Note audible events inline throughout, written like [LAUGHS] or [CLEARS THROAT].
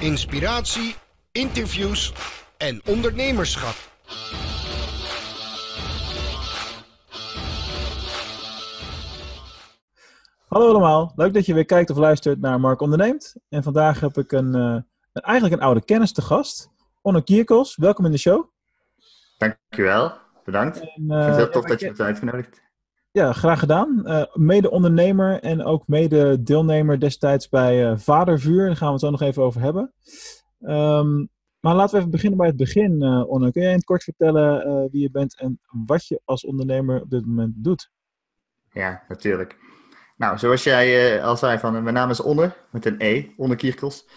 inspiratie, interviews en ondernemerschap. Hallo allemaal, leuk dat je weer kijkt of luistert naar Mark Onderneemt. En vandaag heb ik een, uh, eigenlijk een oude kennis te gast, Onno Kierkels. Welkom in de show. Dankjewel, bedankt. En, uh, ik vind het heel tof dat je me hebt uitgenodigd. Ja, graag gedaan. Uh, mede-ondernemer en ook mede-deelnemer destijds bij Vadervuur. Daar gaan we het zo nog even over hebben. Um, maar laten we even beginnen bij het begin, Onno. Kun jij in het kort vertellen wie je bent en wat je als ondernemer op dit moment doet? Ja, natuurlijk. Nou, zoals jij uh, al zei, van, mijn naam is Onne, met een E, Onne Kierkels.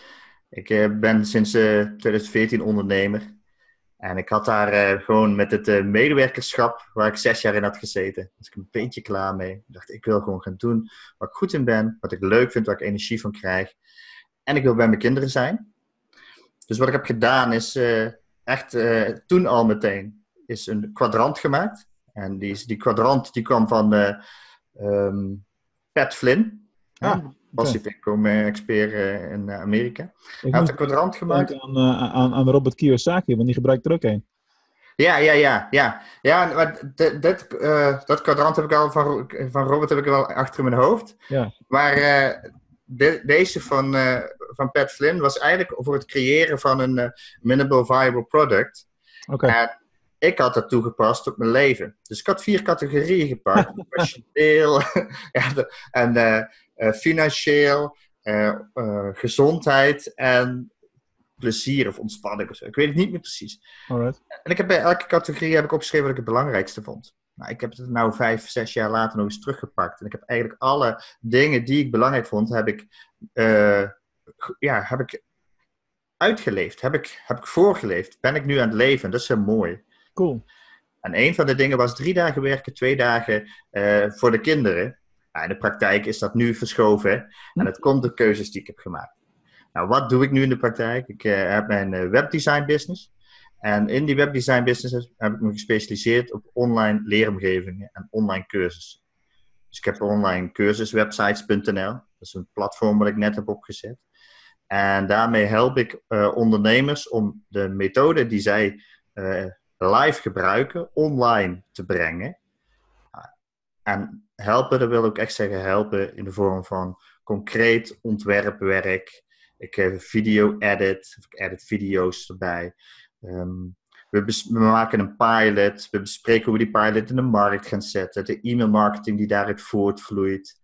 Ik uh, ben sinds uh, 2014 ondernemer. En ik had daar gewoon met het medewerkerschap, waar ik zes jaar in had gezeten, was ik een beetje klaar mee. Ik dacht, ik wil gewoon gaan doen waar ik goed in ben, wat ik leuk vind, waar ik energie van krijg. En ik wil bij mijn kinderen zijn. Dus wat ik heb gedaan is echt toen al meteen is een kwadrant gemaakt. En die, die kwadrant die kwam van... Um, Pat Flynn. Ah, Passive income expert eh, in eh, Amerika. Hij had een kwadrant gemaakt. Aan, eh, aan, aan Robert Kiyosaki, want die gebruikt er ook een. Ja, ja, ja, ja. Ja, maar dit, dat kwadrant heb ik al van, van Robert heb ik wel achter mijn hoofd. Ja. Maar de, deze van, van Pat Flynn was eigenlijk voor het creëren van een minimal viable product. Oké ik had dat toegepast op mijn leven. Dus ik had vier categorieën gepakt. [LAUGHS] Professioneel [LAUGHS] ja, en uh, financieel, uh, gezondheid en plezier of ontspanning of zo. Ik weet het niet meer precies. Alright. En ik heb bij elke categorie heb ik opgeschreven wat ik het belangrijkste vond. Nou, ik heb het nou vijf, zes jaar later nog eens teruggepakt. En ik heb eigenlijk alle dingen die ik belangrijk vond, heb ik, ja, heb ik uitgeleefd. Heb ik, heb ik voorgeleefd. Ben ik nu aan het leven. Dat is heel mooi. Cool. En een van de dingen was drie dagen werken, twee dagen uh, voor de kinderen. In de praktijk is dat nu verschoven. En dat komt door keuzes die ik heb gemaakt. Nou, wat doe ik nu in de praktijk? Ik uh, heb mijn uh, webdesign business. En in die webdesign business heb ik me gespecialiseerd op online leeromgevingen en online cursussen. Dus ik heb online cursuswebsites.nl. Dat is een platform wat ik net heb opgezet. En daarmee help ik ondernemers om de methode die zij live gebruiken, online te brengen. En helpen, dat wil ik echt zeggen helpen in de vorm van concreet ontwerpwerk. Ik geef video edit, ik edit video's erbij. Ehm, we, we, maken een pilot, we bespreken hoe we die pilot in de markt gaan zetten, de e-mail marketing die daaruit voortvloeit.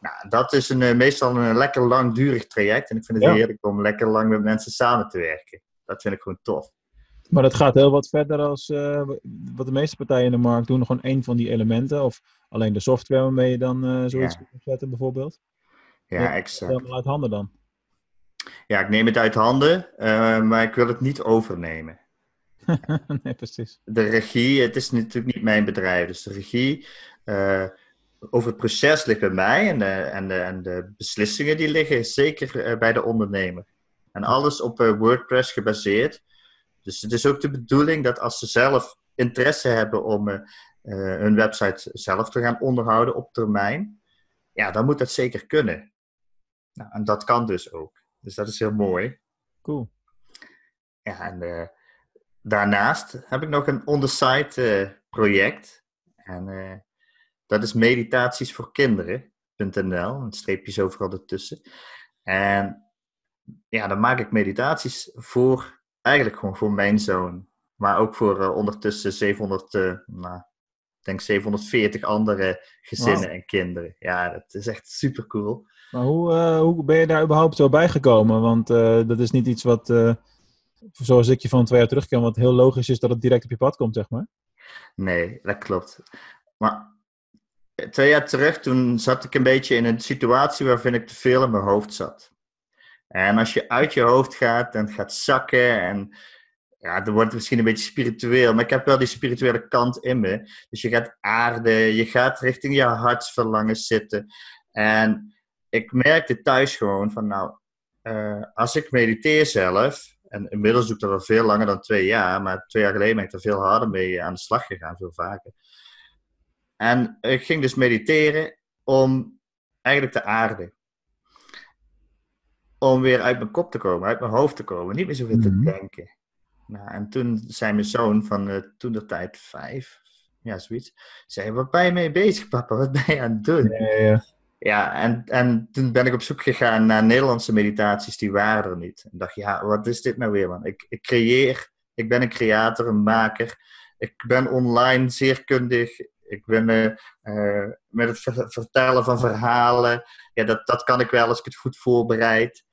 Nou, dat is een, eh, meestal een lekker langdurig traject en ik vind het heerlijk om lekker lang met mensen samen te werken. Dat vind ik gewoon tof. Maar dat gaat heel wat verder als uh, wat de meeste partijen in de markt doen. Gewoon één van die elementen. Of alleen de software waarmee je dan uh, zoiets ja. kunt zetten bijvoorbeeld. Ja, ja exact. Helemaal uit handen dan. Ja, ik neem het uit handen, uh, maar ik wil het niet overnemen. [LAUGHS] nee, precies. De regie, het is natuurlijk niet mijn bedrijf. Dus de regie over het proces ligt bij mij. En de, en de, en de beslissingen die liggen zeker bij de ondernemer. En alles op WordPress gebaseerd. Dus het is ook de bedoeling dat als ze zelf interesse hebben om uh, hun website zelf te gaan onderhouden op termijn, ja, dan moet dat zeker kunnen. Nou, en dat kan dus ook. Dus dat is heel mooi. Cool. Ja, en uh, daarnaast heb ik nog een on-the-site uh, project. En dat is meditaties voor kinderen.nl. Een streepje is overal ertussen. En ja, dan maak ik meditaties voor eigenlijk gewoon voor mijn zoon. Maar ook voor uh, ondertussen 700, uh, eh, nou, ik denk 740 andere gezinnen en kinderen. Ja, dat is echt super cool. Maar hoe, uh, hoe ben je daar überhaupt zo bij gekomen? Want dat is niet iets wat, zoals ik je van twee jaar terug ken, wat heel logisch is dat het direct op je pad komt, zeg maar. Nee, dat klopt. Maar twee jaar terug, toen zat ik een beetje in een situatie waarin ik te veel in mijn hoofd zat. En als je uit je hoofd gaat en gaat zakken en ja, dan wordt het misschien een beetje spiritueel, maar ik heb wel die spirituele kant in me. Dus je gaat aarden, je gaat richting je hartsverlangen zitten. En ik merkte thuis gewoon van, nou, uh, als ik mediteer zelf, en inmiddels doe ik dat al veel langer dan twee jaar, maar twee jaar geleden ben ik er veel harder mee aan de slag gegaan, veel vaker. En ik ging dus mediteren om eigenlijk te aarden. Om weer uit mijn kop te komen, uit mijn hoofd te komen, niet meer zoveel Mhm. te denken. Nou, en toen zei mijn zoon van eh, toen de tijd vijf, ja, zoiets, zei, wat ben je mee bezig, papa? Wat ben je aan het doen? Ja, ja. Ja, en, en toen ben ik op zoek gegaan naar Nederlandse meditaties, die waren er niet. En dacht, ja, wat is dit nou weer, man? Ik, ik creëer, ik ben een creator, een maker. Ik ben online zeer kundig. Ik ben eh, eh, met het ver- vertellen van verhalen. Ja, dat, dat kan ik wel als ik het goed voorbereid.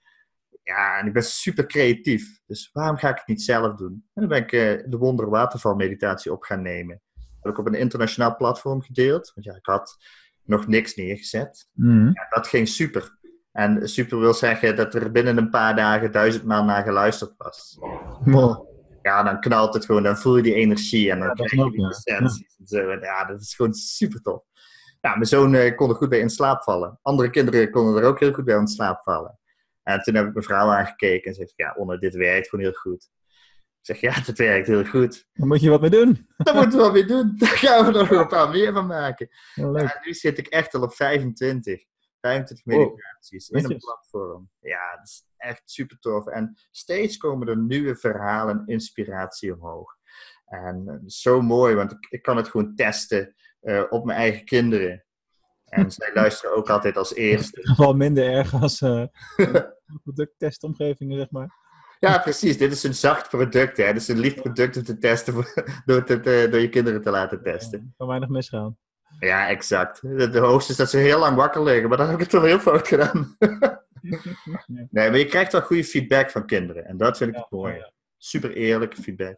Ja, en ik ben super creatief. Dus waarom ga ik het niet zelf doen? En dan ben ik eh, de Wonder Waterval meditatie op gaan nemen. Heb ik op een internationaal platform gedeeld. Want ja, ik had nog niks neergezet. Mhm. Ja, dat ging super. En super wil zeggen dat er binnen een paar dagen duizend maal naar geluisterd was. Ja, dan knalt het gewoon, dan voel je die energie en dan Ja, dat krijg je die ja. En zo. Ja, dat is gewoon super tof. Ja, mijn zoon eh, kon er goed bij in slaap vallen. Andere kinderen konden er ook heel goed bij in slaap vallen. En toen heb ik mijn vrouw aangekeken en zei: Ja, Onno, dit werkt gewoon heel goed. Ik zeg: Ja, dit werkt heel goed. Daar moet je wat mee doen. Daar moeten we wat mee doen. Daar gaan we nog een paar meer van maken. Ja, nu zit ik echt al op 25. 25 Wow. meditaties in een platform. Ja, dat is echt super tof. En steeds komen er nieuwe verhalen en inspiratie omhoog. En eh, zo mooi, want ik, ik kan het gewoon testen eh, op mijn eigen kinderen. En [LAUGHS] zij luisteren ook altijd als eerste. [LAUGHS] geval minder erg als eh [LAUGHS] [LAUGHS] producttestomgevingen, zeg maar. Ja, precies. Dit is een zacht product. Hè. Dit is een lief product om te testen [LAUGHS] door, door je kinderen te laten testen. Er kan weinig misgaan. Ja, exact. De, hoogste is dat ze heel lang wakker liggen, maar dan heb ik het wel heel fout gedaan. [LAUGHS] Nee, maar je krijgt wel goede feedback van kinderen. En dat vind ik Ja, het mooi. ja. Super eerlijke feedback.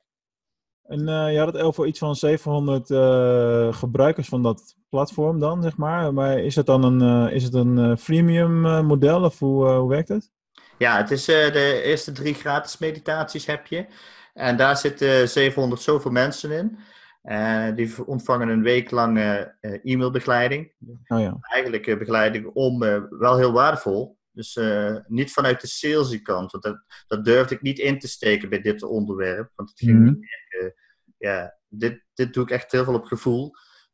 En eh, je had het over iets van 700 eh, gebruikers van dat platform dan, zeg maar. Maar is het dan een, eh, is het een freemium model of hoe, hoe werkt het? Ja, het is eh, de eerste drie gratis meditaties heb je. En daar zitten 700 zoveel mensen in. Eh, die ontvangen een week lang eh, e-mailbegeleiding. Oh ja. Eigenlijk begeleiding om, wel heel waardevol. Dus niet vanuit de salesy kant. Want dat, dat durfde ik niet in te steken bij dit onderwerp. Want het ging Mhm. niet meer, ja, dit, dit doe ik echt heel veel op gevoel.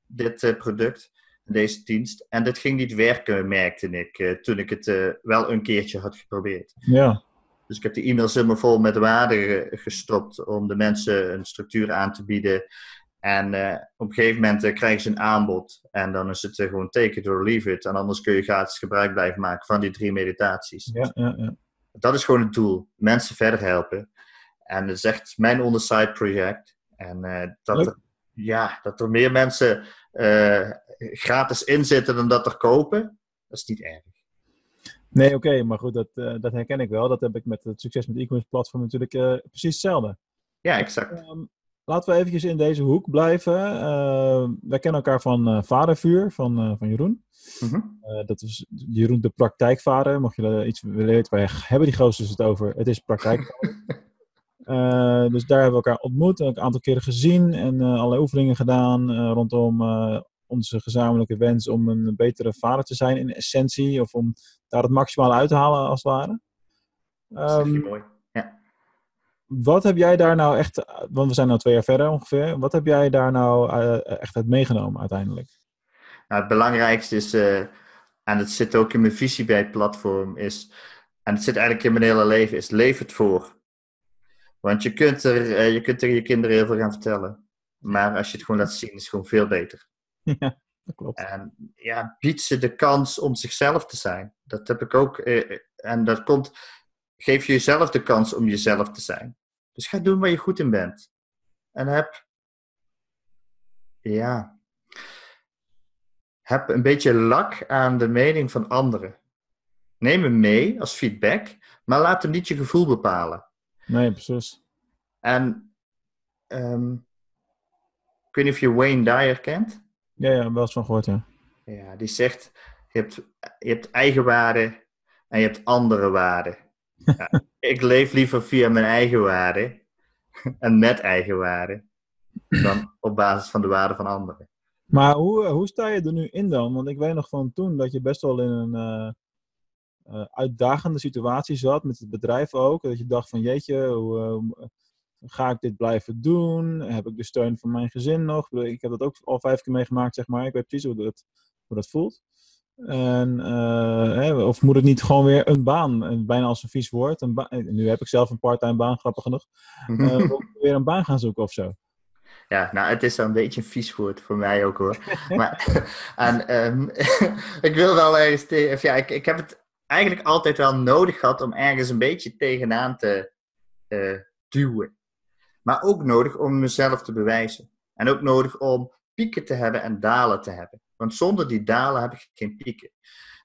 Dit product, deze dienst. En dit ging niet werken, merkte ik. eh, toen ik het eh, wel een keertje had geprobeerd. Ja. Dus ik heb de e-mails helemaal vol met waarde gestopt om de mensen een structuur aan te bieden. En eh, op een gegeven moment krijgen ze een aanbod. En dan is het gewoon take it or leave it. En anders kun je gratis gebruik blijven maken van die drie meditaties. Ja, ja, ja. Dat is gewoon het doel. Mensen verder helpen. En het is echt mijn on-the-side project. En dat, er, ja, dat er meer mensen gratis inzitten dan dat er kopen, dat is niet erg. Nee, oké, maar goed, dat, eh, dat herken ik wel. Dat heb ik met het succes met e-commerce platform natuurlijk eh, precies hetzelfde. Ja, exact. Ehm, laten we eventjes in deze hoek blijven. Ehm, wij kennen elkaar van eh, Vadervuur, van, van Jeroen. Mhm. Dat is Jeroen de praktijkvader. Mocht je iets willen weten, wij hebben die gozers het over. Het is praktijkvader. [LAUGHS] Dus daar hebben we elkaar ontmoet, en ook een aantal keren gezien en eh, allerlei oefeningen gedaan rondom onze gezamenlijke wens om een betere vader te zijn in essentie, of om daar het maximale uit te halen als het ware. Dat je Ehm, mooi. Ja. wat heb jij daar nou echt, want we zijn nu twee jaar verder ongeveer, wat heb jij daar nou eh, echt uit meegenomen uiteindelijk? Nou, het belangrijkste is, eh, en het zit ook in mijn visie bij het platform, is, en het zit eigenlijk in mijn hele leven, is leef het voor. Want je kunt, er, eh, je kunt tegen je kinderen heel veel gaan vertellen. Maar als je het gewoon laat zien, is het gewoon veel beter. [LAUGHS] ja, dat klopt. En ja, biedt ze de kans om zichzelf te zijn. Dat heb ik ook. eh, en dat komt, geef je jezelf de kans om jezelf te zijn. Dus ga doen waar je goed in bent. En heb, ja, heb een beetje lak aan de mening van anderen. Neem hem mee als feedback, maar laat hem niet je gevoel bepalen. Nee, precies. En ehm, ik weet niet of je Wayne Dyer kent. Ja, ja, wel eens van gehoord, ja. Ja, die zegt, je hebt, je hebt eigen waarde en je hebt andere waarden. [LAUGHS] Ja, ik leef liever via mijn eigen waarde en met eigen waarde dan op basis van de waarde van anderen. Maar hoe, hoe sta je er nu in dan? Want ik weet nog van toen dat je best wel in een eh, eh, uitdagende situatie zat, met het bedrijf ook. Dat je dacht van jeetje, hoe, eh, hoe ga ik dit blijven doen? Heb ik de steun van mijn gezin nog? Ik heb dat ook al vijf keer meegemaakt, zeg maar. Ik weet precies hoe dat, hoe dat voelt. En, uh, hè, of moet het niet gewoon weer een baan, bijna als een vies woord. Een ba nu heb ik zelf een parttime baan, grappig genoeg. [LAUGHS] Uh, weer een baan gaan zoeken of zo. Ja, nou, het is dan een beetje een vies woord voor mij ook hoor. [LAUGHS] maar, [LAUGHS] en, um, ik wil wel ergens tegen. Ja, ik, ik heb het eigenlijk altijd wel nodig gehad om ergens een beetje tegenaan te uh, duwen. Maar ook nodig om mezelf te bewijzen. En ook nodig om pieken te hebben en dalen te hebben. Want zonder die dalen heb ik geen pieken.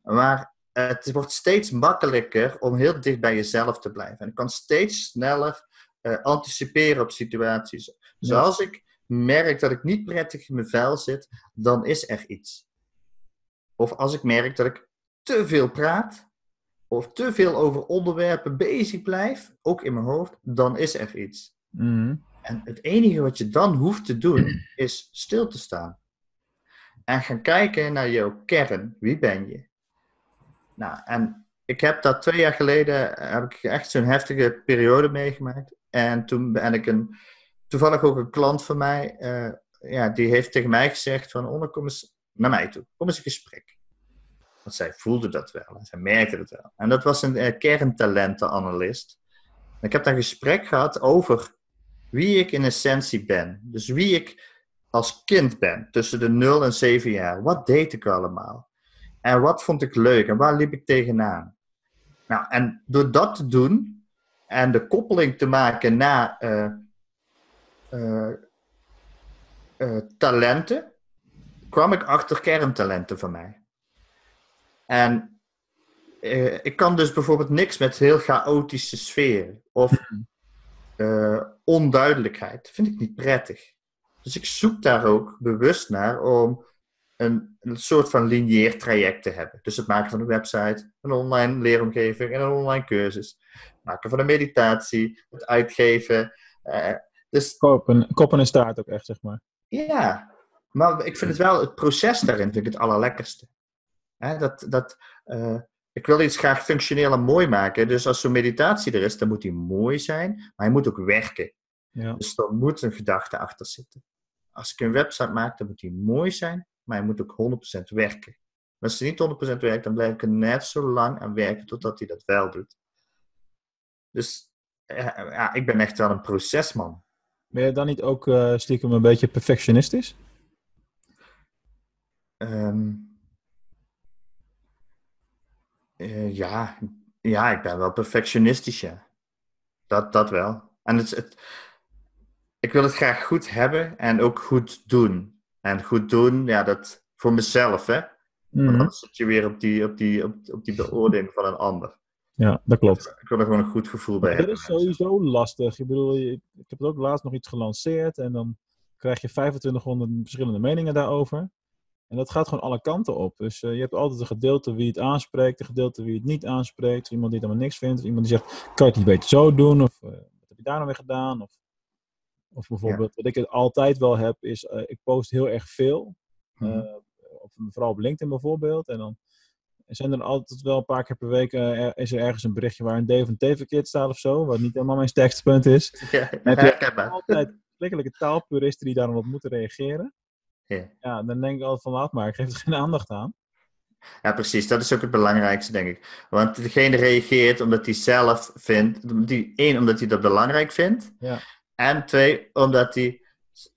Maar het wordt steeds makkelijker om heel dicht bij jezelf te blijven. En ik kan steeds sneller uh, anticiperen op situaties. Dus als ik merk dat ik niet prettig in mijn vel zit, dan is er iets. Of als ik merk dat ik te veel praat, of te veel over onderwerpen bezig blijf, ook in mijn hoofd, dan is er iets. Mm. En het enige wat je dan hoeft te doen, [CLEARS THROAT] is stil te staan. En gaan kijken naar jouw kern. Wie ben je? Nou, en ik heb dat twee jaar geleden, heb ik echt zo'n heftige periode meegemaakt. En toen ben ik een, toevallig ook een klant van mij, uh, ja, die heeft tegen mij gezegd van, oh, kom eens naar mij toe. Kom eens een gesprek. Want zij voelde dat wel en zij merkte het wel. En dat was een uh, kerntalentenanalist. Ik heb daar een gesprek gehad over wie ik in essentie ben. Dus wie ik als kind ben, tussen de 0 en 7 jaar. Wat deed ik allemaal? En wat vond ik leuk? En waar liep ik tegenaan? Nou, en door dat te doen en de koppeling te maken naar uh, uh, uh, talenten, kwam ik achter kerntalenten van mij. En ik kan dus bijvoorbeeld niks met heel chaotische sfeer of onduidelijkheid. Dat vind ik niet prettig. Dus ik zoek daar ook bewust naar om een, een soort van lineair traject te hebben. Dus het maken van een website, een online leeromgeving en een online cursus. Het maken van een meditatie, het uitgeven. Uh, dus, kop, en, kop en staart ook echt, zeg maar. Ja, maar ik vind het wel, het proces daarin vind ik het allerlekkerste. Hè, dat, dat, uh, ik wil iets graag functioneel en mooi maken. Dus als zo'n meditatie er is, dan moet die mooi zijn, maar hij moet ook werken. Ja. Dus er moet een gedachte achter zitten. Als ik een website maak, dan moet die mooi zijn, maar hij moet ook 100% werken. als hij niet 100% werkt, dan blijf ik er net zo lang aan werken totdat hij dat wel doet. Dus ja, ik ben echt wel een procesman. Ben je dan niet ook uh, stiekem een beetje perfectionistisch? Um, uh, ja. ja, ik ben wel perfectionistisch, ja. Dat, dat wel. En het, het, ik wil het graag goed hebben en ook goed doen. En goed doen, ja, dat voor mezelf, hè. Want dan zit je weer op die, op, die, op, op die beoordeling van een ander. Ja, dat klopt. Ik wil er gewoon een goed gevoel bij Dat hebben. is sowieso lastig. Ik bedoel, je- ik heb ook laatst nog iets gelanceerd en dan krijg je 2500 verschillende meningen daarover. En dat gaat gewoon alle kanten op. Dus eh, je hebt altijd een gedeelte wie het aanspreekt, een gedeelte wie het niet aanspreekt. Of iemand die het helemaal niks vindt, of iemand die zegt, kan je het niet beter zo doen? Of eh, wat heb je daar nou weer gedaan? Of, of bijvoorbeeld, wat ik het altijd wel heb, is eh, ik post heel erg veel. Mhm. Op, vooral op LinkedIn bijvoorbeeld. En dan zijn er altijd wel een paar keer per week er- is er ergens een berichtje waar een D van T verkeerd staat of zo. Wat niet helemaal mijn sterkste punt is. [LAUGHS] Ja, heb je. Altijd verschrikkelijke taalpuristen die daarom op moeten reageren. Ja. Ja, dan denk ik altijd van laat maar, ik geef er geen aandacht aan. Ja, precies. Dat is ook het belangrijkste, denk ik. Want degene reageert omdat hij zelf vindt... hij- één, omdat hij dat belangrijk vindt. Ja. En twee, omdat hij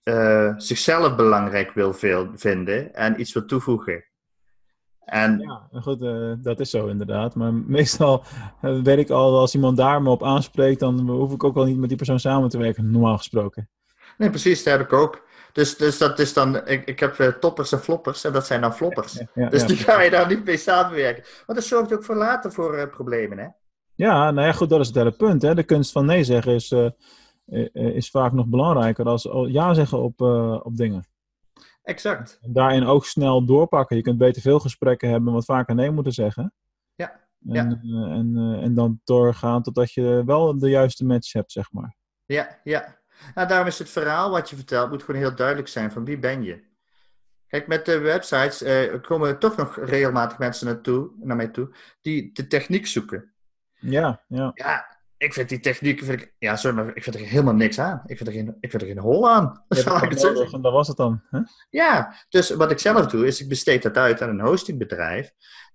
eh, zichzelf belangrijk wil veel, vinden en iets wil toevoegen. En Ja, goed, eh, dat is zo inderdaad. Maar meestal eh, weet ik al, als iemand daar me op aanspreekt, dan hoef ik ook al niet met die persoon samen te werken, normaal gesproken. nee, precies, dat heb ik ook. Dus, dus dat is dan... Ik, ik heb eh, toppers en floppers en dat zijn dan floppers. Ja, ja, Dus die ga je daar niet mee samenwerken. Want dat zorgt ook voor later voor eh, problemen, hè? Ja, nou ja, goed, dat is het hele punt. Hè. De kunst van nee zeggen is, eh, is vaak nog belangrijker dan ja zeggen op, op dingen. Exact. En daarin ook snel doorpakken. Je kunt beter veel gesprekken hebben, en wat vaker nee moeten zeggen. Ja, En, ja. en, en dan doorgaan totdat je wel de juiste match hebt, zeg maar. Ja, ja. Nou, daarom is het verhaal wat je vertelt, moet gewoon heel duidelijk zijn van wie ben je. Kijk, met de websites eh, komen toch nog regelmatig mensen naartoe, naar mij toe die de techniek zoeken. Ja, ja. Ja, ik vind die techniek, vind ik, ja, sorry, maar ik vind er helemaal niks aan. Ik vind er geen, ik vind er geen hol aan. [LAUGHS] En dat was het dan. Hè? Ja, dus wat ik zelf doe, is ik besteed dat uit aan een hostingbedrijf.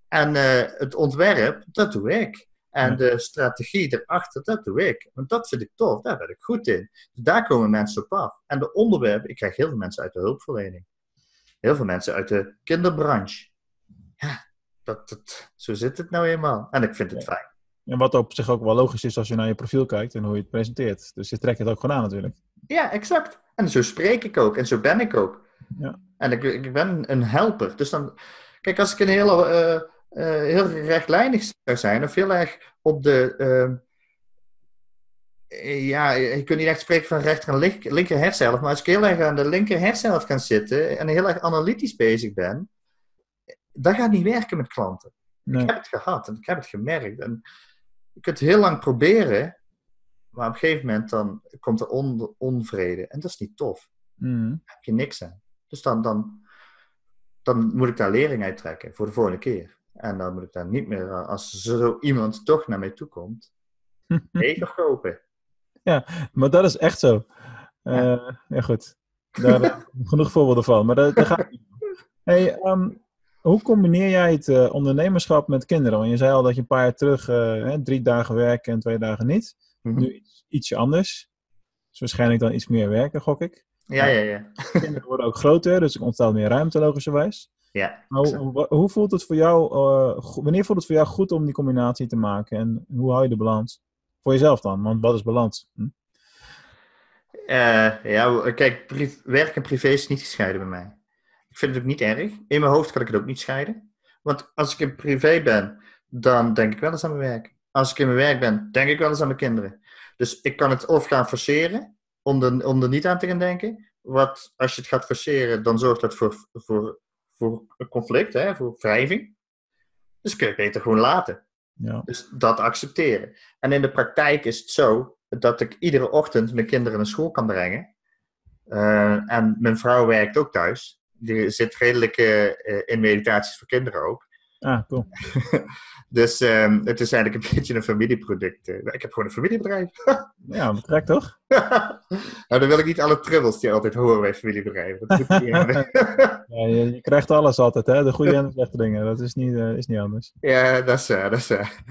En eh, het ontwerp, dat doe ik. En Ja. de strategie erachter, dat doe ik. Want dat vind ik tof, daar ben ik goed in. Dus daar komen mensen op af. En de onderwerpen, ik krijg heel veel mensen uit de hulpverlening. Heel veel mensen uit de kinderbranche. Ja, dat, dat, zo zit het nou eenmaal. En ik vind het fijn. En wat op zich ook wel logisch is als je naar je profiel kijkt en hoe je het presenteert. Dus je trekt het ook gewoon aan natuurlijk. Ja, exact. En zo spreek ik ook. En zo ben ik ook. Ja. En ik, ik ben een helper. Dus dan... Kijk, als ik een hele... eh, heel rechtlijnig zou zijn, of heel erg op de... ehm, eh, ja, je kunt niet echt spreken van rechter en link- linker hersenhelft, maar als ik heel erg aan de linker hersenhelft ga zitten en heel erg analytisch bezig ben, dat gaat niet werken met klanten. Nee. Ik heb het gehad en ik heb het gemerkt. En je kunt het heel lang proberen, maar op een gegeven moment dan komt er on- onvrede. En dat is niet tof. Mhm. Daar heb je niks aan. Dus dan, dan, dan moet ik daar lering uit trekken voor de volgende keer. En dan moet ik daar niet meer, eh, als zo iemand toch naar mij toe komt, [LAUGHS] even kopen. Maar dat is echt zo. Eh, ja. goed. Daar ik [LAUGHS] genoeg voorbeelden van. Maar daar, daar gaat het. Hey, ehm, hoe combineer jij het eh, ondernemerschap met kinderen? Want je zei al dat je een paar jaar terug hè, drie dagen werken en twee dagen niet. Mhm. Nu iets, ietsje anders. Dus waarschijnlijk dan iets meer werken, gok ik. Ja, ja, ja. Kinderen worden ook groter, dus er ontstaat meer ruimte logischerwijs. Ja. Hoe, hoe- hoe voelt het voor jou, eh, wanneer voelt het voor jou goed om die combinatie te maken? En hoe hou je de balans? Voor jezelf dan, want wat is balans? Hm? Eh, ja, kijk, werk en privé is niet gescheiden bij mij. Ik vind het ook niet erg. In mijn hoofd kan ik het ook niet scheiden. Want als ik in privé ben, dan denk ik wel eens aan mijn werk. Als ik in mijn werk ben, denk ik wel eens aan mijn kinderen. Dus ik kan het of gaan forceren, om er, om er niet aan te gaan denken. Wat, als je het gaat forceren, dan zorgt dat voor, voor, voor conflict, hè, voor wrijving. Dus kun je het beter gewoon laten. Ja. Dus dat accepteren. En in de praktijk is het zo dat ik iedere ochtend mijn kinderen naar school kan brengen. Eh, en mijn vrouw werkt ook thuis. Die zit redelijk eh, in meditaties voor kinderen ook. Ah, cool. [LAUGHS] Dus ehm, het is eigenlijk een [LAUGHS] beetje een familieproduct. eh. ik heb gewoon een familiebedrijf. [LAUGHS] Ja, correct toch? nou, dan wil ik niet alle trubbels die altijd horen bij familiebedrijven. Ja, je, je krijgt alles altijd, hè? De goede en de slechte dingen. Dat is niet, eh, is niet anders. Ja, dat is waar, dat is waar.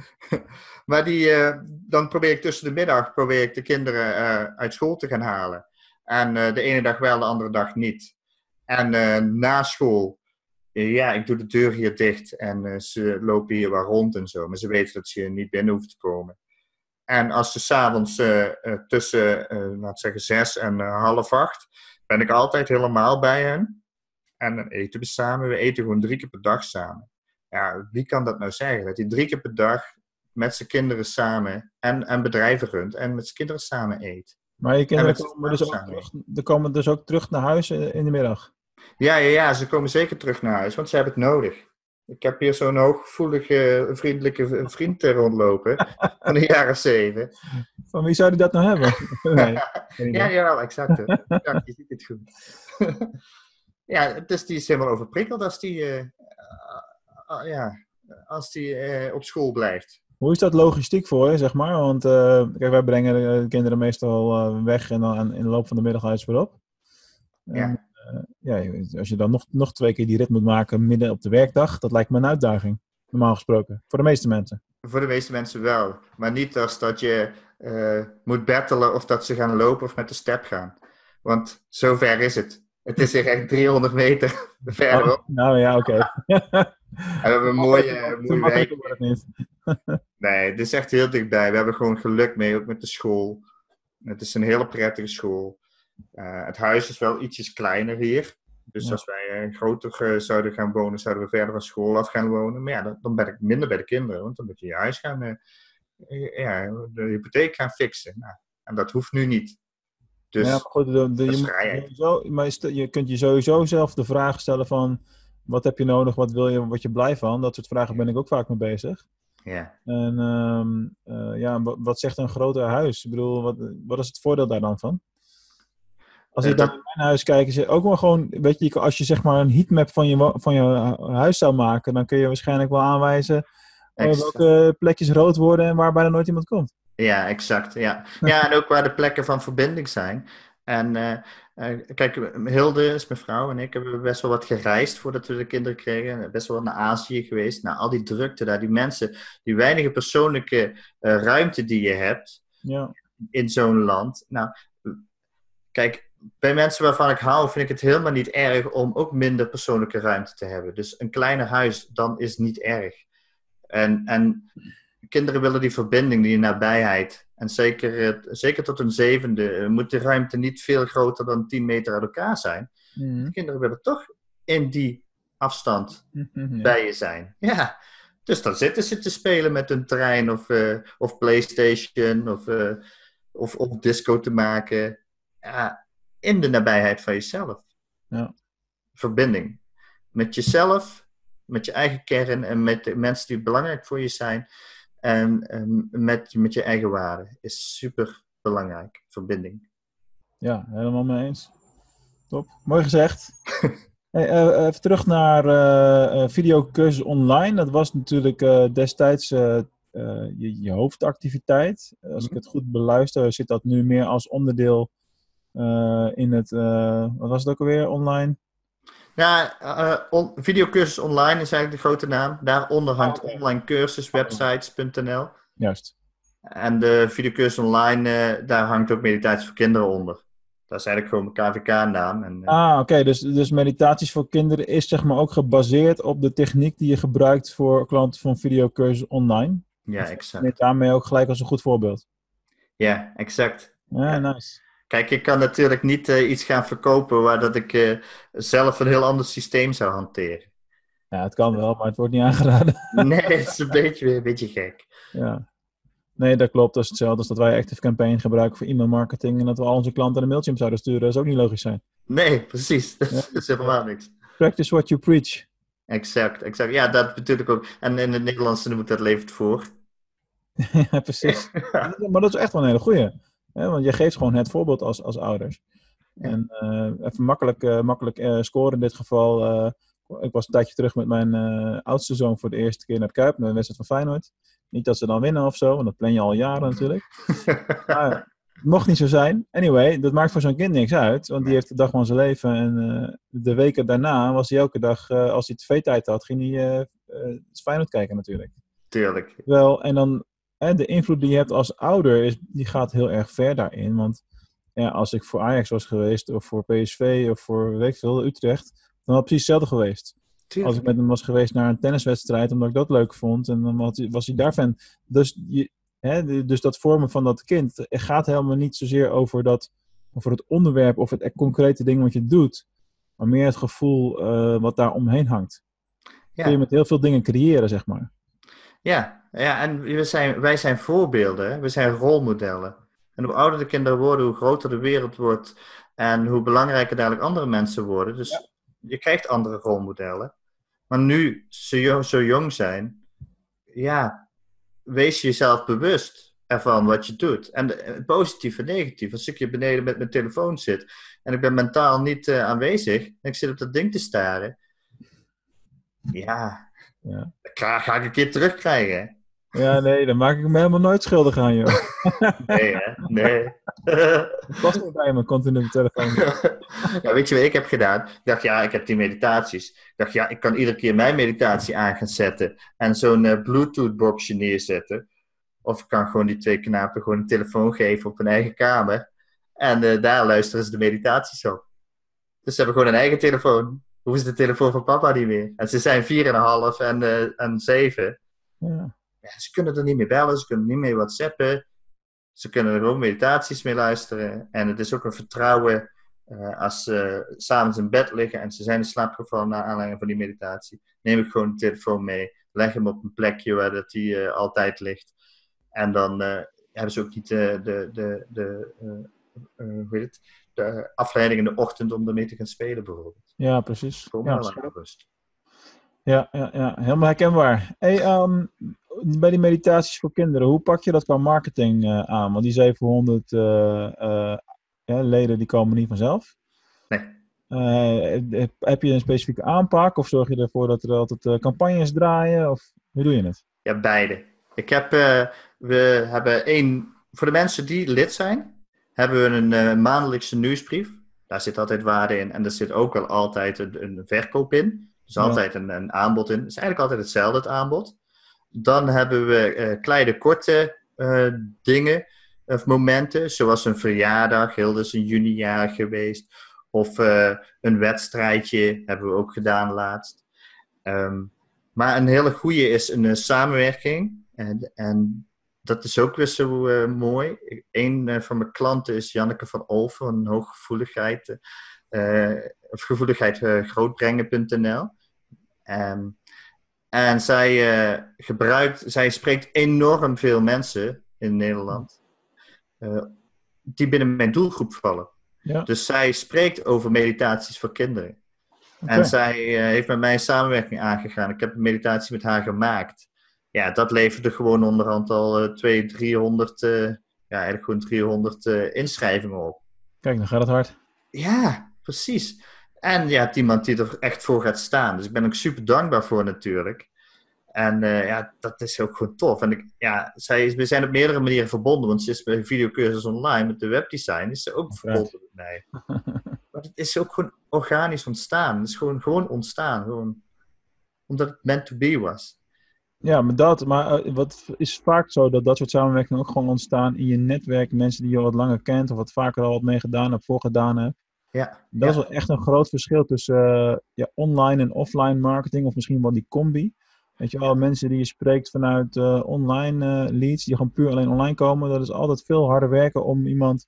Maar die, eh, dan probeer ik tussen de middag probeer ik de kinderen eh, uit school te gaan halen. En eh, de ene dag wel, de andere dag niet. En eh, na school, eh, ja, ik doe de deur hier dicht en eh, ze lopen hier wel rond en zo. Maar ze weten dat ze hier niet binnen hoeven te komen. En als ze s'avonds uh, tussen, uh, laat zeggen, zes en uh, half acht, ben ik altijd helemaal bij hen. En dan eten we samen. We eten gewoon drie keer per dag samen. Ja, wie kan dat nou zeggen? Dat hij drie keer per dag met zijn kinderen samen en, en bedrijven runt en met zijn kinderen samen eet. Maar je kinderen komen dus, ook terug, komen dus ook terug naar huis in de middag? Ja, ja, ja, ze komen zeker terug naar huis, want ze hebben het nodig. Ik heb hier zo'n hooggevoelige, vriendelijke vriend rondlopen [LAUGHS] van jaar of zeven. Van wie zou die dat nou hebben? [LAUGHS] nee, ja, jawel, exact. [LAUGHS] Ja, je ziet het goed. ja, dus die is helemaal overprikkeld als die, uh, uh, ja, als die op school blijft. Hoe is dat logistiek voor je, zeg maar? Want kijk, wij brengen de kinderen meestal weg en dan in de loop van de middag weer op. Ja. Ja, als je dan nog, nog twee keer die rit moet maken midden op de werkdag, dat lijkt me een uitdaging, normaal gesproken. Voor de meeste mensen. Voor de meeste mensen wel. Maar niet als dat je uh, moet battelen of dat ze gaan lopen of met de step gaan. Want zover is het. Het is echt 300 meter [LAUGHS] verderop. Oh, nou ja, oké. [LAUGHS] Okay. we hebben een mooie, [LAUGHS] mooie nee, het is echt heel dichtbij. We hebben gewoon geluk mee, ook met de school. Het is een hele prettige school. Uh, het huis is wel ietsjes kleiner hier. Dus ja. als wij groter uh, zouden gaan wonen, zouden we verder van school af gaan wonen. Maar ja, dan, dan ben ik minder bij de kinderen. Want dan moet je je huis gaan, eh, ja, de hypotheek gaan fixen. Nou, en dat hoeft nu niet. Dus ja, goed, de, de, je, sowieso, maar je kunt je sowieso zelf de vraag stellen van... Wat heb je nodig? Wat wil je? Word je blij van? Dat soort vragen ben ik ook vaak mee bezig. Ja. En um, ja, wat, wat, zegt een groter huis? Ik bedoel, wat, wat is het voordeel daar dan van? Als ik dan in mijn huis kijk, is het ook wel gewoon, weet je, als je zeg maar een heatmap van je, van je huis zou maken, dan kun je waarschijnlijk wel aanwijzen uh, welke plekjes rood worden en waar bijna nooit iemand komt. Ja, exact. Ja. [LAUGHS] ja, en ook waar de plekken van verbinding zijn. En uh, uh, kijk, Hilde is mijn vrouw en ik hebben best wel wat gereisd voordat we de kinderen kregen. Best wel naar Azië geweest. Nou, al die drukte daar, die mensen, die weinige persoonlijke uh, ruimte die je hebt ja. in zo'n land. Nou, kijk, bij mensen waarvan ik hou, vind ik het helemaal niet erg om ook minder persoonlijke ruimte te hebben. Dus een kleiner huis, dan is niet erg. En, en kinderen willen die verbinding, die nabijheid. En zeker, zeker tot een zevende moet de ruimte niet veel groter dan 10 meter uit elkaar zijn. Mhm. Kinderen willen toch in die afstand Mhm, ja. bij je zijn. Ja, dus dan zitten ze te spelen met een trein of, eh, of PlayStation of, eh, of, of disco te maken. Ja, in de nabijheid van jezelf. Ja. Verbinding. Met jezelf, met je eigen kern en met de mensen die belangrijk voor je zijn. En, en met, met je eigen waarden is super belangrijk. Verbinding. Ja, helemaal mee eens. Top. Mooi gezegd. [LAUGHS] Hey, eh, even terug naar eh, eh, videocursus online. Dat was natuurlijk eh, destijds eh, eh, je, je hoofdactiviteit. Als ik het goed beluister, zit dat nu meer als onderdeel eh, in het, eh, wat was het ook alweer, online? Ja, eh, on- videocursus online is eigenlijk de grote naam. Daaronder hangt oké. online cursus, websites.nl. Juist. En de videocursus online, eh, daar hangt ook meditatie voor kinderen onder. Dat is eigenlijk gewoon mijn KVK-naam. En, eh, Ah, oké. Dus, dus meditaties voor kinderen is zeg maar ook gebaseerd op de techniek die je gebruikt voor klanten van videocursus online. ja, Neem exact. daarmee ook gelijk als een goed voorbeeld. Ja, exact. Ja, Ja. nice. Kijk, ik kan natuurlijk niet eh, iets gaan verkopen waar dat ik eh, zelf een heel ander systeem zou hanteren. Ja, het kan wel, maar het wordt niet aangeraden. [LAUGHS] Nee, het is een beetje, een beetje gek. Ja. Nee, dat klopt. Dat is hetzelfde als dat wij Active Campaign gebruiken voor e-mail marketing en dat we al onze klanten een mailtje zouden sturen. Dat is ook niet logisch zijn. Nee, precies. Dat Ja. is helemaal niks. Practice what you preach. Exact, exact. Ja, dat ik ook. En in het Nederlands noem ik dat levert voor. [LAUGHS] ja, precies. [LAUGHS] maar dat is echt wel een hele goeie. Hè, want je geeft gewoon het voorbeeld als, als ouders. Ja. En eh, even makkelijk, eh, makkelijk eh, scoren in dit geval. ik was een tijdje terug met mijn oudste zoon voor de eerste keer naar de Kuip, naar de wedstrijd van Feyenoord. Niet dat ze dan winnen of zo, want dat plan je al jaren natuurlijk. [LAUGHS] Maar het mocht niet zo zijn. Anyway, dat maakt voor zo'n kind niks uit, want die heeft de dag van zijn leven. En de weken daarna was hij elke dag, als hij tv-tijd had, ging hij eh, Feyenoord kijken natuurlijk. Tuurlijk. Wel, en dan hè, de invloed die je hebt als ouder, is, die gaat heel erg ver daarin. Want ja, als ik voor Ajax was geweest, of voor PSV, of voor weet ik veel, Utrecht, dan had het precies hetzelfde geweest. Als ik met hem was geweest naar een tenniswedstrijd, omdat ik dat leuk vond, en dan had hij- was hij daar fan. Dus, je, hè, dus dat vormen van dat kind het gaat helemaal niet zozeer over, dat, over het onderwerp of het echt concrete ding wat je doet, maar meer het gevoel eh, wat daar omheen hangt. Kun je met heel veel dingen creëren, zeg maar. Ja. ja en we zijn, wij zijn voorbeelden, we zijn rolmodellen. En hoe ouder de kinderen worden, hoe groter de wereld wordt en hoe belangrijker dadelijk andere mensen worden. Dus je krijgt andere rolmodellen. Maar nu ze zo jong zijn, ja, wees jezelf bewust ervan wat je doet. En positief en negatief. Als ik hier beneden met mijn telefoon zit en ik ben mentaal niet eh, aanwezig en ik zit op dat ding te staren, ja, Ja. dan ga, ga ik een keer terugkrijgen. Ja, nee, daar maak ik me helemaal nooit schuldig aan, joh. [LAUGHS] Nee, hè? Nee. [LAUGHS] Het past niet bij me, continu op de telefoon. [LAUGHS] ja, weet je wat ik heb gedaan? Ik dacht, ja, ik heb die meditaties. Ik dacht, ja, ik kan iedere keer mijn meditatie aan gaan zetten en zo'n eh, Bluetooth-boxje neerzetten. Of ik kan gewoon die twee knapen gewoon een telefoon geven op hun eigen kamer. En eh, daar luisteren ze de meditaties op. Dus ze hebben gewoon een eigen telefoon. Hoeven ze de telefoon van papa niet meer. En ze zijn 4,5 en, eh en 7. Ja. Ja, ze kunnen er niet mee bellen, ze kunnen niet mee whatsappen. Ze kunnen er gewoon meditaties mee luisteren. En het is ook een vertrouwen eh, als ze s'avonds in bed liggen en ze zijn in slaap gevallen naar aanleiding van die meditatie. Neem ik gewoon de telefoon mee, leg hem op een plekje waar dat die eh, altijd ligt. En dan eh, hebben ze ook niet de, de, de, de, eh, eh, hoe heet het? de afleiding in de ochtend om ermee te gaan spelen bijvoorbeeld. Ja, precies. Ja, rust. ja, ja, ja, helemaal herkenbaar. Hey, ehm, bij die meditaties voor kinderen, hoe pak je dat qua marketing eh, aan? Want die 700 eh, eh, ja, leden die komen niet vanzelf. Nee. Heb, je een specifieke aanpak of zorg je ervoor dat er altijd campagnes draaien? Of hoe doe je het? Ja, beide. Ik heb, we hebben één, voor de mensen die lid zijn, hebben we een maandelijkse nieuwsbrief. Daar zit altijd waarde in en er zit ook wel altijd een, een verkoop in. Dus altijd een, een aanbod in. Het is eigenlijk altijd hetzelfde, het aanbod. Dan hebben we eh, kleine, korte eh, dingen of momenten, zoals een verjaardag. Hilde is een junijaar geweest. Of eh, een wedstrijdje hebben we ook gedaan laatst. Ehm, maar een hele goede is een samenwerking. En, en dat is ook weer zo eh, mooi. Een eh, van mijn klanten is Janneke van Olven van hooggevoeligheid. eh, of gevoeligheid grootbrengen.nl. Ehm, en zij gebruikt, zij spreekt enorm veel mensen in Nederland. die binnen mijn doelgroep vallen. Ja. Dus zij spreekt over meditaties voor kinderen. En zij heeft met mij een samenwerking aangegaan. Ik heb een meditatie met haar gemaakt. Ja, dat leverde gewoon onderhand al eh 200, 300, eh, ja, eigenlijk gewoon 300 eh, inschrijvingen op. Kijk, dan gaat het hard. Ja, precies. En je hebt iemand die er echt voor gaat staan. Dus ik ben ook super dankbaar voor natuurlijk. En eh, ja, dat is ook gewoon tof. En ik, ja, zij is, we zijn op meerdere manieren verbonden. Want ze is bij videocursus online met de webdesign. Is ze ook verbonden met mij. [LAUGHS] maar het is ook gewoon organisch ontstaan. Het is gewoon, gewoon ontstaan. Gewoon, omdat het meant to be was. Ja, maar dat, maar eh, wat is vaak zo dat dat soort samenwerkingen ook gewoon ontstaan in je netwerk, mensen die je al wat langer kent of wat vaker al wat mee gedaan hebt, voor gedaan hebt. Ja, Dat is wel echt een groot verschil tussen eh, ja, online en offline marketing, of misschien wel die combi. Weet je wel, mensen die je spreekt vanuit eh, online leads, die gewoon puur alleen online komen, dat is altijd veel harder werken om iemand,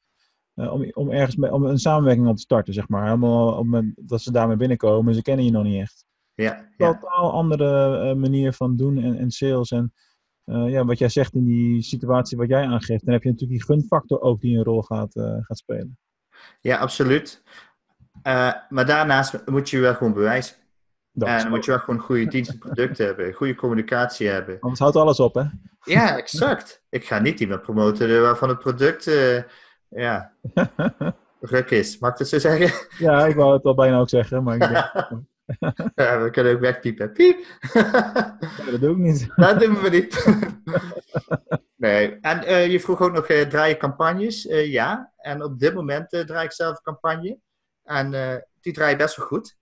om, om ergens mee, om een samenwerking op te starten, zeg maar. Helemaal op het moment dat ze daarmee binnenkomen, ze kennen je nog niet echt. Ja, ja. Totaal andere eh, manier van doen en, en sales. En eh, ja, wat jij zegt in die situatie wat jij aangeeft, dan heb je natuurlijk die gunfactor ook die een rol gaat, eh, gaat spelen. ja absoluut. Maar daarnaast moet je wel gewoon bewijzen. Dat En dan moet je wel gewoon goede [LAUGHS] diensten en producten hebben, goede communicatie hebben. Anders houdt alles op, hè? Ja, exact. Ik ga niet iemand promoten waarvan het product ja, [LAUGHS] ruk is. Mag ik het zo zeggen? ja, ik wou het al bijna ook zeggen, maar ik denk, [LAUGHS] ja, we kunnen ook wegpiepen. Piep! ja, dat doe ik niet. [LAUGHS] dat doen we niet. nee. En eh, je vroeg ook nog, eh, draai je campagnes? Eh, ja. En op dit moment draai ik zelf een campagne. En die draai je best wel goed.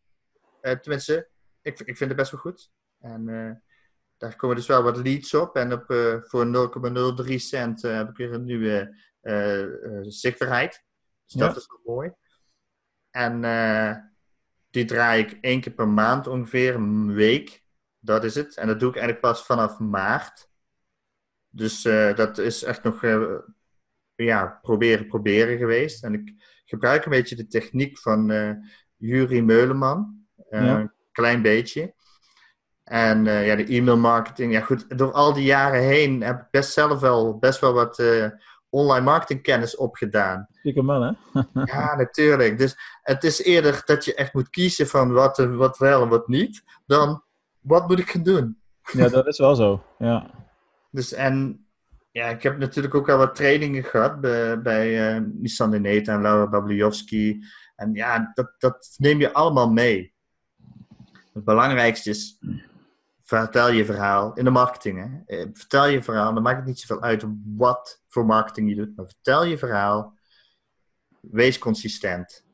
Tenminste, ik, ik vind het best wel goed. En daar komen dus wel wat leads op. En op, voor 0,03 cent heb ik weer een nieuwe zichtbaarheid. Dus dat Ja. is wel mooi. En die draai ik één keer per maand ongeveer, een week. Dat is het. En dat doe ik eigenlijk pas vanaf maart. Dus eh, dat is echt nog eh, ja, proberen, proberen geweest. En ik gebruik een beetje de techniek van eh Jurie Meuleman. Ja. Een klein beetje. En ja, de e-mail marketing. Ja, goed, door al die jaren heen heb ik best zelf wel best wel wat online marketingkennis opgedaan. Stiekem wel, hè? [LAUGHS] Ja, natuurlijk. Dus het is eerder dat je echt moet kiezen van wat, wat wel en wat niet, dan wat moet ik gaan doen. Ja, dat is wel zo. Ja. Dus en ja, ik heb natuurlijk ook al wat trainingen gehad bij, bij eh Nissan de Neta en Laura Babliowski. En ja, dat, dat neem je allemaal mee. Het belangrijkste is, vertel je verhaal in de marketing. Hè? Eh, Vertel je verhaal, dan maakt het niet zoveel uit wat voor marketing je doet, maar vertel je verhaal. Wees consistent.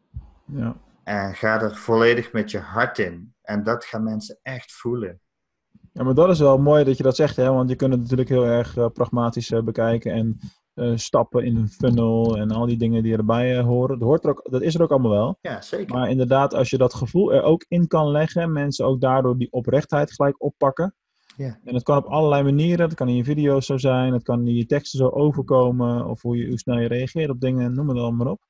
ja. En ga er volledig met je hart in. En dat gaan mensen echt voelen. Ja, maar dat is wel mooi dat je dat zegt, hè? want je kunt het natuurlijk heel erg eh, pragmatisch eh, bekijken en eh, stappen in een funnel en al die dingen die erbij horen. Dat, hoort er ook, dat is er ook allemaal wel. Ja, zeker. Maar inderdaad, als je dat gevoel er ook in kan leggen, mensen ook daardoor die oprechtheid gelijk oppakken. Ja. En dat kan op allerlei manieren. Dat kan in je video's zo zijn, dat kan in je teksten zo overkomen, of hoe, je, hoe snel je reageert op dingen, noem het allemaal op.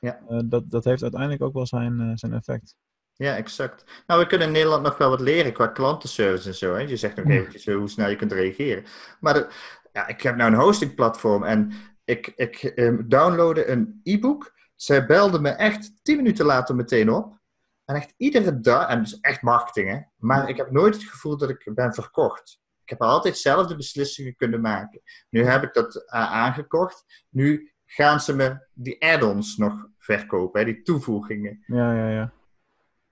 Ja. Eh, dat, dat heeft uiteindelijk ook wel zijn, eh, zijn effect. Ja, exact. Nou, we kunnen in Nederland nog wel wat leren qua klantenservice en zo. Hè? Je zegt nog eventjes eh, hoe snel je kunt reageren. Maar de- ja, ik heb nou een hostingplatform en ik, ik eh, downloadde een e-book. Zij belde me echt tien minuten later meteen op. En echt iedere dag, en is echt marketing hè, maar ik heb nooit het gevoel dat ik ben verkocht. Ik heb altijd zelf de beslissingen kunnen maken. Nu heb ik dat eh, aangekocht. Nu gaan ze me die add-ons nog verkopen, hè, die toevoegingen. Ja, ja, ja.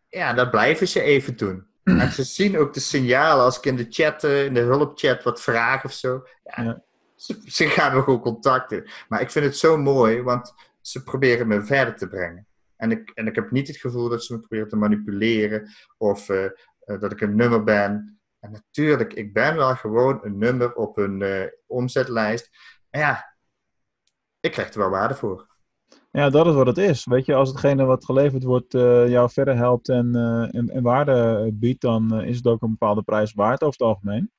Ja, dat blijven ze even doen. En ze zien ook de signalen als ik in de chat, eh, in de hulpchat wat vraag of zo. Ja, Ja. ze, ze gaan me gewoon contacten. Maar ik vind het zo mooi, want ze proberen me verder te brengen. En ik, en ik heb niet het gevoel dat ze me proberen te manipuleren of eh, eh, dat ik een nummer ben. En natuurlijk, ik ben wel gewoon een nummer op hun eh, omzetlijst. En ja, ik krijg er wel waarde voor. Ja, dat is wat het is. Weet je, als hetgene wat geleverd wordt jou verder helpt en, en, en waarde biedt, dan is het ook een bepaalde prijs waard over het algemeen.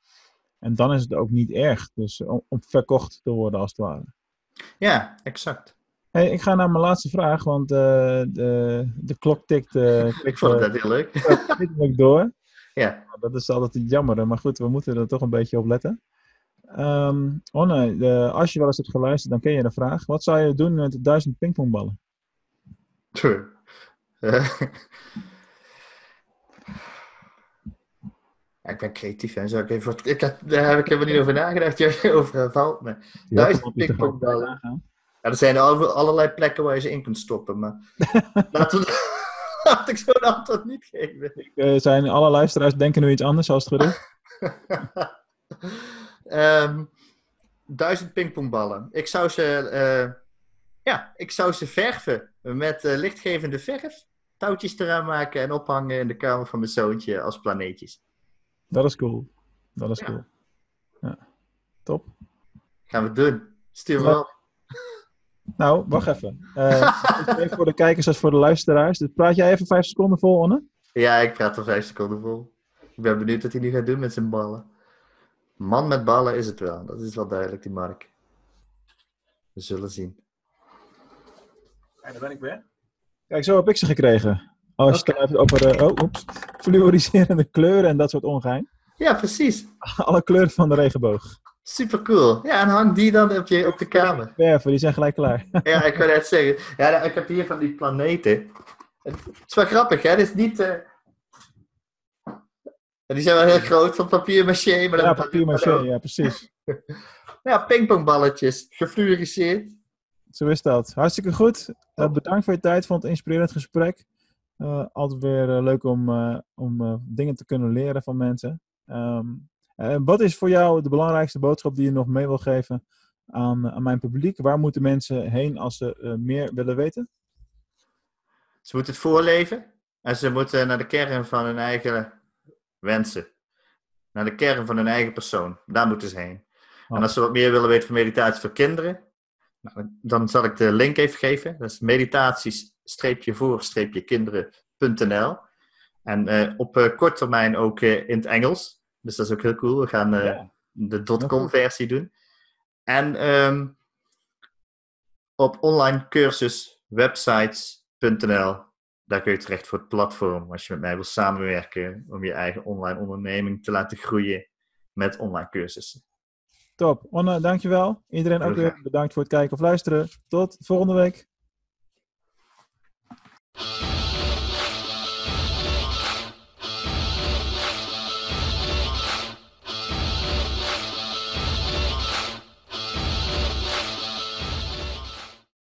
En dan is het ook niet erg. Dus om, om verkocht te worden als het ware. Ja, exact. Hey, ik ga naar mijn laatste vraag, want eh, de, de klok tikt, eh, [LAUGHS] Ik vond eh, het net heel leuk. tikt door. [LAUGHS] Ja. Dat is altijd het jammer, maar goed, we moeten er toch een beetje op letten. Onne, de- als je wel eens hebt geluisterd, dan ken je de vraag. Wat zou je doen met duizend pingpongballen? Eh, [LAUGHS] ja, ik ben creatief en zo. Ik, even, ik heb, daar heb ik helemaal niet over nagedacht. Je over valt me. Duizend pingpongballen. Ja, er zijn al- allerlei plekken waar je ze in kunt stoppen, maar [LAUGHS] laten we [LAUGHS] laat ik zo'n antwoord niet geven. Eh, zijn alle luisteraars denken nu iets anders als het goed is? [LAUGHS] Ehm, duizend pingpongballen. Ik zou ze, eh, ja, ik zou ze verven met eh, lichtgevende verf. Touwtjes eraan maken en ophangen in de kamer van mijn zoontje als planeetjes. Dat is cool. Dat is Ja. cool. Ja. Top. Gaan we doen. Stuur me op. Nou, wacht even. Eh, [LAUGHS] even voor de kijkers als voor de luisteraars. Dus praat jij even vijf seconden vol, Onne? Ja, ik praat er vijf seconden vol. Ik ben benieuwd wat hij nu gaat doen met zijn ballen. Man met ballen is het wel. Dat is wel duidelijk, die Mark. We zullen zien. Ja, daar ben ik weer. Kijk, zo heb ik ze gekregen. Als je het hebt over oh, oeps, fluoriserende kleuren en dat soort ongein. Ja, precies. Alle kleuren van de regenboog. Super cool. Ja, en hang die dan op, je, op de kamer. Verven, die zijn gelijk klaar. [LAUGHS] Ja, ik kan net zeggen. Ja, nou, ik heb hier van die planeten. Het is wel grappig, hè? Het is niet... ja, Die zijn wel heel groot van papier maché. Maar Ja, papier maché, ja, precies. [LAUGHS] Ja, pingpongballetjes. Gefluoriseerd. Zo is dat. Hartstikke goed. Eh, bedankt voor je tijd. Vond het inspirerend gesprek. Eh, altijd weer leuk om, om dingen te kunnen leren van mensen. Ehm, eh, wat is voor jou de belangrijkste boodschap die je nog mee wil geven aan, aan mijn publiek? Waar moeten mensen heen als ze eh, meer willen weten? Ze moeten het voorleven. En ze moeten naar de kern van hun eigen wensen. Naar de kern van hun eigen persoon. Daar moeten ze heen. En als ze wat meer willen weten van meditatie voor kinderen, nou, dan zal ik de link even geven. Dat is meditaties-voor-kinderen.nl. En eh, op eh, korte termijn ook eh, in het Engels. Dus dat is ook heel cool. We gaan eh, Ja. de .com versie doen. En ehm, op online cursus websites.nl. Daar kun je terecht voor het platform als je met mij wil samenwerken om je eigen online onderneming te laten groeien met online cursussen. Top. Onne, dankjewel. Iedereen ook weer bedankt voor het kijken of luisteren. Tot volgende week.